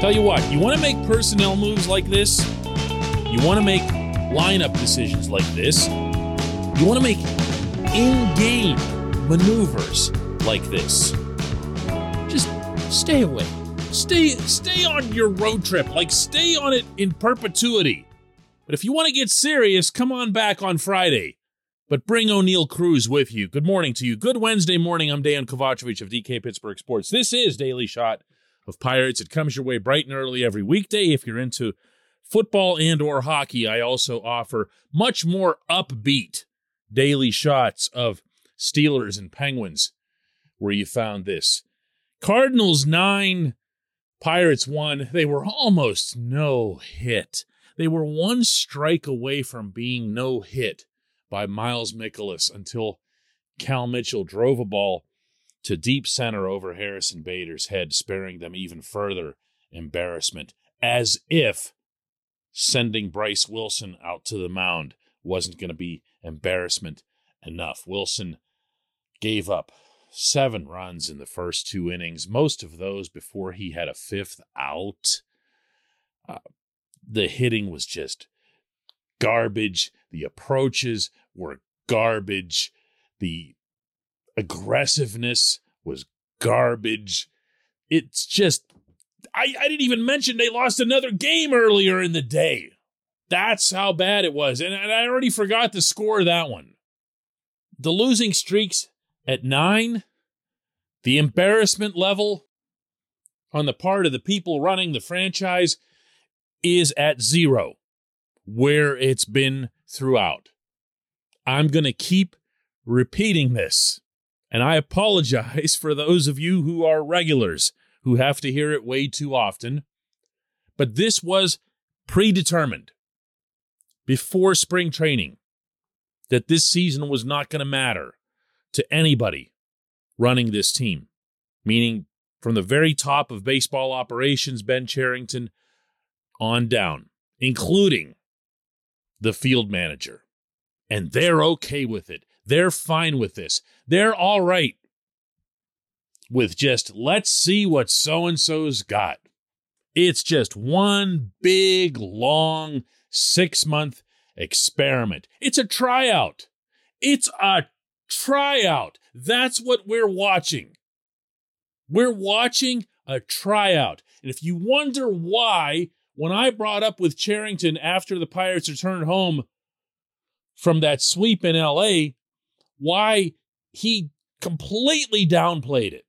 Tell you what, you want to make personnel moves like this, you want to make lineup decisions like this, you want to make in game maneuvers like this. Just stay away. Stay stay on your road trip. Like stay on it in perpetuity. But if you want to get serious, come on back on Friday. But bring Oneil Cruz with you. Good morning to you. Good Wednesday morning. I'm Dan Kovacevic of DK Pittsburgh Sports. This is Daily Shot of Pirates. It comes your way bright and early every weekday. If you're into football and or hockey, I also offer much more upbeat daily shots of Steelers and Penguins where you found this. Cardinals 9, Pirates 1. They were almost no hit. They were one strike away from being no hit by Miles Mikolas until Cal Mitchell drove a ball to deep center over Harrison Bader's head, sparing them even further embarrassment, as if sending Bryce Wilson out to the mound wasn't going to be embarrassment enough. Wilson gave up seven runs in the first two innings, most of those before he had a fifth out. Uh, the hitting was just garbage. The approaches were garbage. The aggressiveness was garbage. It's just, I, I didn't even mention they lost another game earlier in the day. That's how bad it was. And, and I already forgot to score of that one. The losing streaks at nine, the embarrassment level on the part of the people running the franchise is at zero, where it's been throughout. I'm going to keep repeating this. And I apologize for those of you who are regulars who have to hear it way too often. But this was predetermined before spring training that this season was not going to matter to anybody running this team, meaning from the very top of baseball operations, Ben Cherington, on down, including the field manager. And they're okay with it. They're fine with this. They're all right with just let's see what so and so's got. It's just one big, long, six month experiment. It's a tryout. It's a tryout. That's what we're watching. We're watching a tryout. And if you wonder why, when I brought up with Cherington after the Pirates returned home from that sweep in LA, why he completely downplayed it,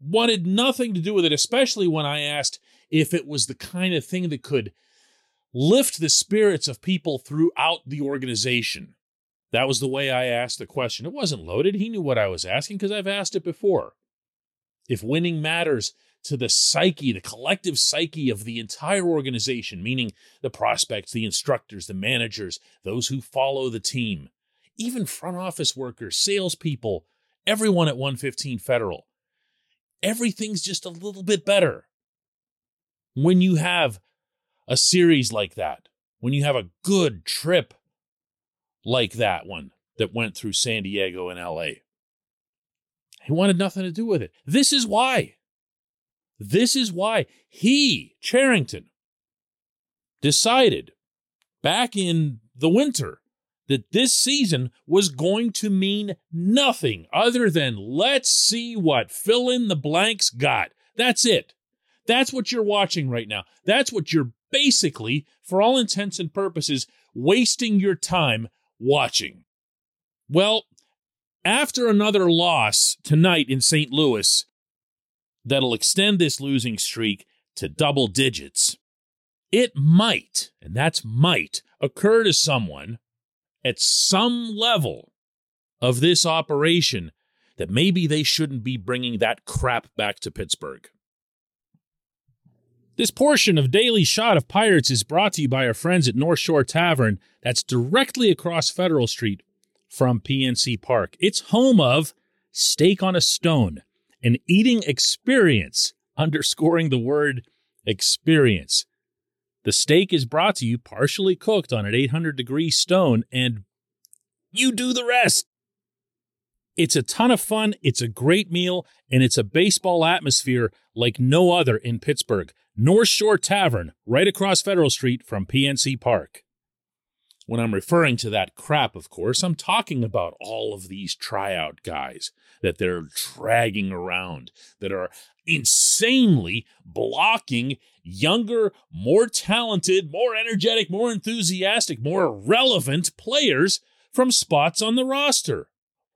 wanted nothing to do with it, especially when I asked if it was the kind of thing that could lift the spirits of people throughout the organization. That was the way I asked the question. It wasn't loaded. He knew what I was asking because I've asked it before. If winning matters to the psyche, the collective psyche of the entire organization, meaning the prospects, the instructors, the managers, those who follow the team, even front office workers, salespeople, everyone at 115 Federal. Everything's just a little bit better when you have a series like that, when you have a good trip like that one that went through San Diego and LA. He wanted nothing to do with it. This is why. This is why he, Cherington, decided back in the winter that this season was going to mean nothing other than let's see what fill in the blanks got. That's it. That's what you're watching right now. That's what you're basically, for all intents and purposes, wasting your time watching. Well, after another loss tonight in St. Louis, that'll extend this losing streak to double digits, it might, and that's might, occur to someone at some level of this operation that maybe they shouldn't be bringing that crap back to Pittsburgh. This portion of Daily Shot of Pirates is brought to you by our friends at North Shore Tavern, that's directly across Federal Street from PNC Park. It's home of Steak on a Stone, an eating experience, underscoring the word experience. The steak is brought to you partially cooked on an 800 degree stone, and you do the rest. It's a ton of fun. It's a great meal, and it's a baseball atmosphere like no other in Pittsburgh. North Shore Tavern, right across Federal Street from PNC Park. When I'm referring to that crap, of course, I'm talking about all of these tryout guys that they're dragging around that are insanely blocking younger, more talented, more energetic, more enthusiastic, more relevant players from spots on the roster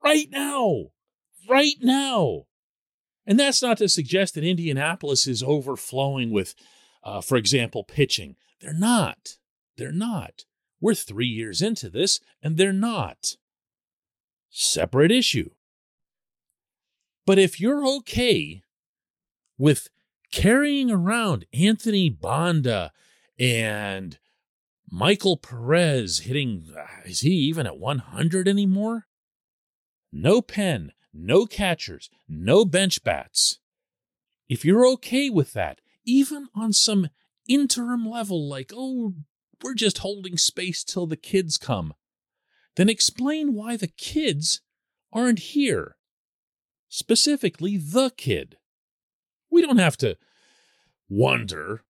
right now. Right now. And that's not to suggest that Indianapolis is overflowing with, uh, for example, pitching. They're not. They're not. We're three years into this, and they're not. Separate issue. But if you're okay with carrying around Anthony Banda and Michael Perez hitting, is he even at 100 anymore? No pen, no catchers, no bench bats. If you're okay with that, even on some interim level, like, oh, we're just holding space till the kids come, then explain why the kids aren't here. Specifically, the kid. We don't have to wonder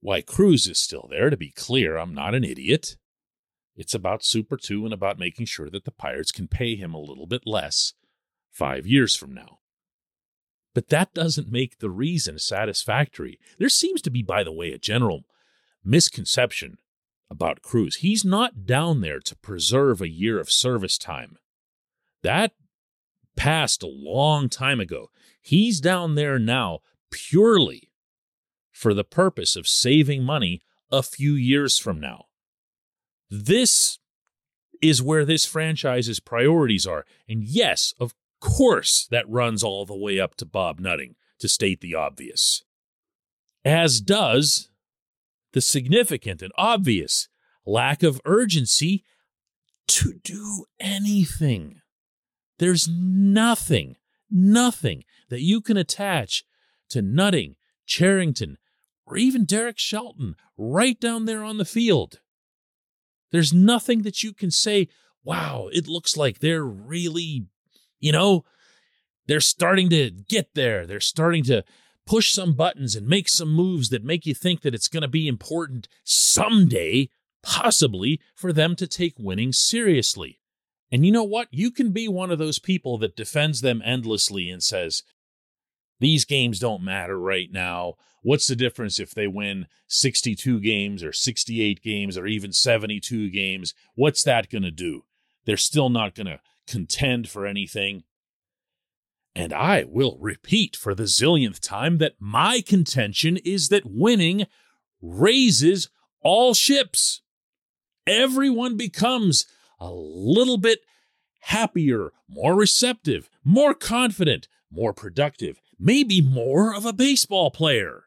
why Cruz is still there. To be clear, I'm not an idiot. It's about Super 2 and about making sure that the Pirates can pay him a little bit less five years from now. But that doesn't make the reason satisfactory. There seems to be, by the way, a general misconception about Cruz. He's not down there to preserve a year of service time. That passed a long time ago. He's down there now purely for the purpose of saving money a few years from now. This is where this franchise's priorities are. And yes, of course, that runs all the way up to Bob Nutting, to state the obvious. As does the significant and obvious lack of urgency to do anything. There's nothing, nothing that you can attach to Nutting, Cherington, or even Derek Shelton right down there on the field. There's nothing that you can say, wow, it looks like they're really, you know, they're starting to get there. They're starting to push some buttons and make some moves that make you think that it's going to be important someday, possibly, for them to take winning seriously. And you know what? You can be one of those people that defends them endlessly and says, these games don't matter right now. What's the difference if they win 62 games or 68 games or even 72 games? What's that going to do? They're still not going to contend for anything. And I will repeat for the zillionth time that my contention is that winning raises all ships. Everyone becomes a little bit happier, more receptive, more confident, more productive, maybe more of a baseball player.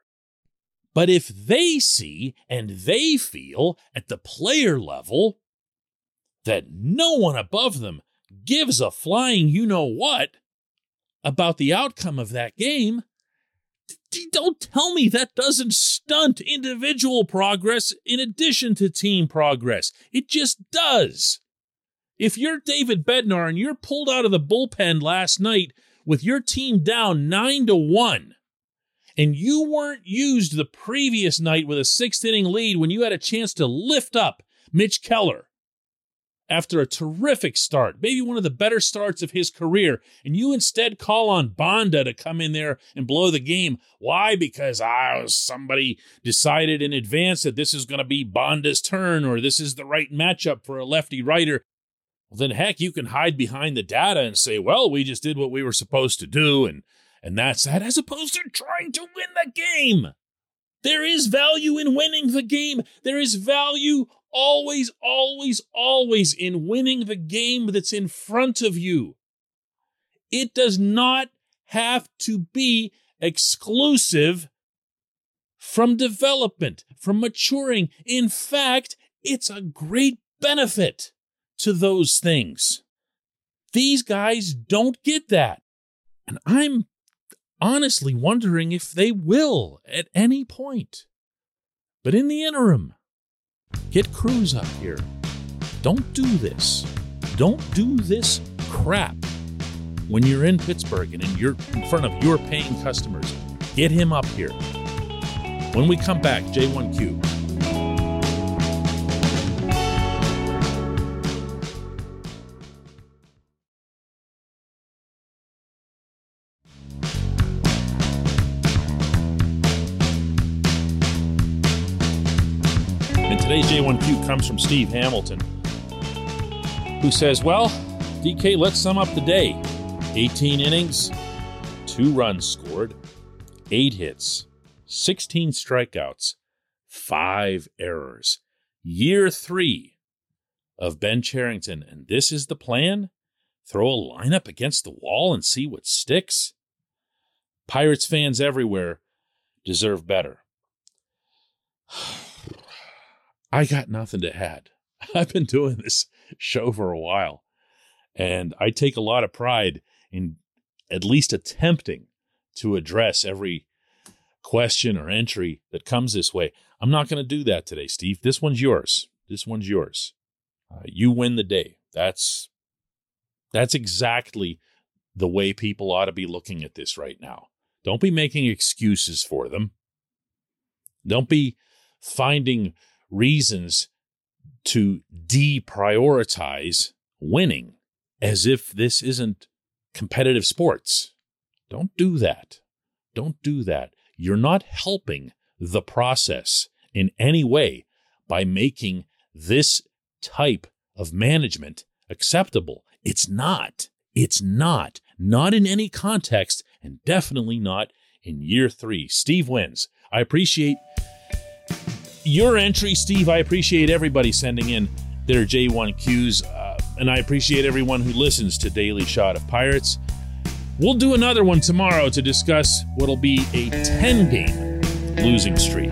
But if they see and they feel at the player level that no one above them gives a flying you know what, about the outcome of that game, don't tell me that doesn't stunt individual progress in addition to team progress. It just does. If you're David Bednar and you're pulled out of the bullpen last night with your team down 9 to 1 and you weren't used the previous night with a 6th inning lead when you had a chance to lift up Mitch Keller after a terrific start, maybe one of the better starts of his career, and you instead call on Banda to come in there and blow the game. Why? Because ah, somebody decided in advance that this is going to be Banda's turn or this is the right matchup for a lefty writer. Well, then heck, you can hide behind the data and say, well, we just did what we were supposed to do, and and that's that, as opposed to trying to win the game. There is value in winning the game. There is value always, always, always in winning the game that's in front of you. It does not have to be exclusive from development, from maturing. In fact, it's a great benefit to those things. These guys don't get that. And I'm honestly wondering if they will at any point. But in the interim, Get Cruz up here. Don't do this. Don't do this crap when you're in Pittsburgh and you're in front of your paying customers. Get him up here. When we come back, J1Q. Today's J1Q comes from Steve Hamilton, who says, Well, DK, let's sum up the day. 18 innings, two runs scored, eight hits, 16 strikeouts, five errors. Year three of Ben Cherington, And this is the plan? Throw a lineup against the wall and see what sticks? Pirates fans everywhere deserve better. I got nothing to add. I've been doing this show for a while, and I take a lot of pride in at least attempting to address every question or entry that comes this way. I'm not going to do that today, Steve. This one's yours. This one's yours. Uh, you win the day. That's that's exactly the way people ought to be looking at this right now. Don't be making excuses for them. Don't be finding reasons to deprioritize winning as if this isn't competitive sports. Don't do that. Don't do that. You're not helping the process in any way by making this type of management acceptable. It's not. It's not. Not in any context, and definitely not in year three. Steve wins. I appreciate your entry, Steve. I appreciate everybody sending in their J1Qs, uh, and I appreciate everyone who listens to Daily Shot of Pirates. We'll do another one tomorrow to discuss what'll be a 10 game losing streak.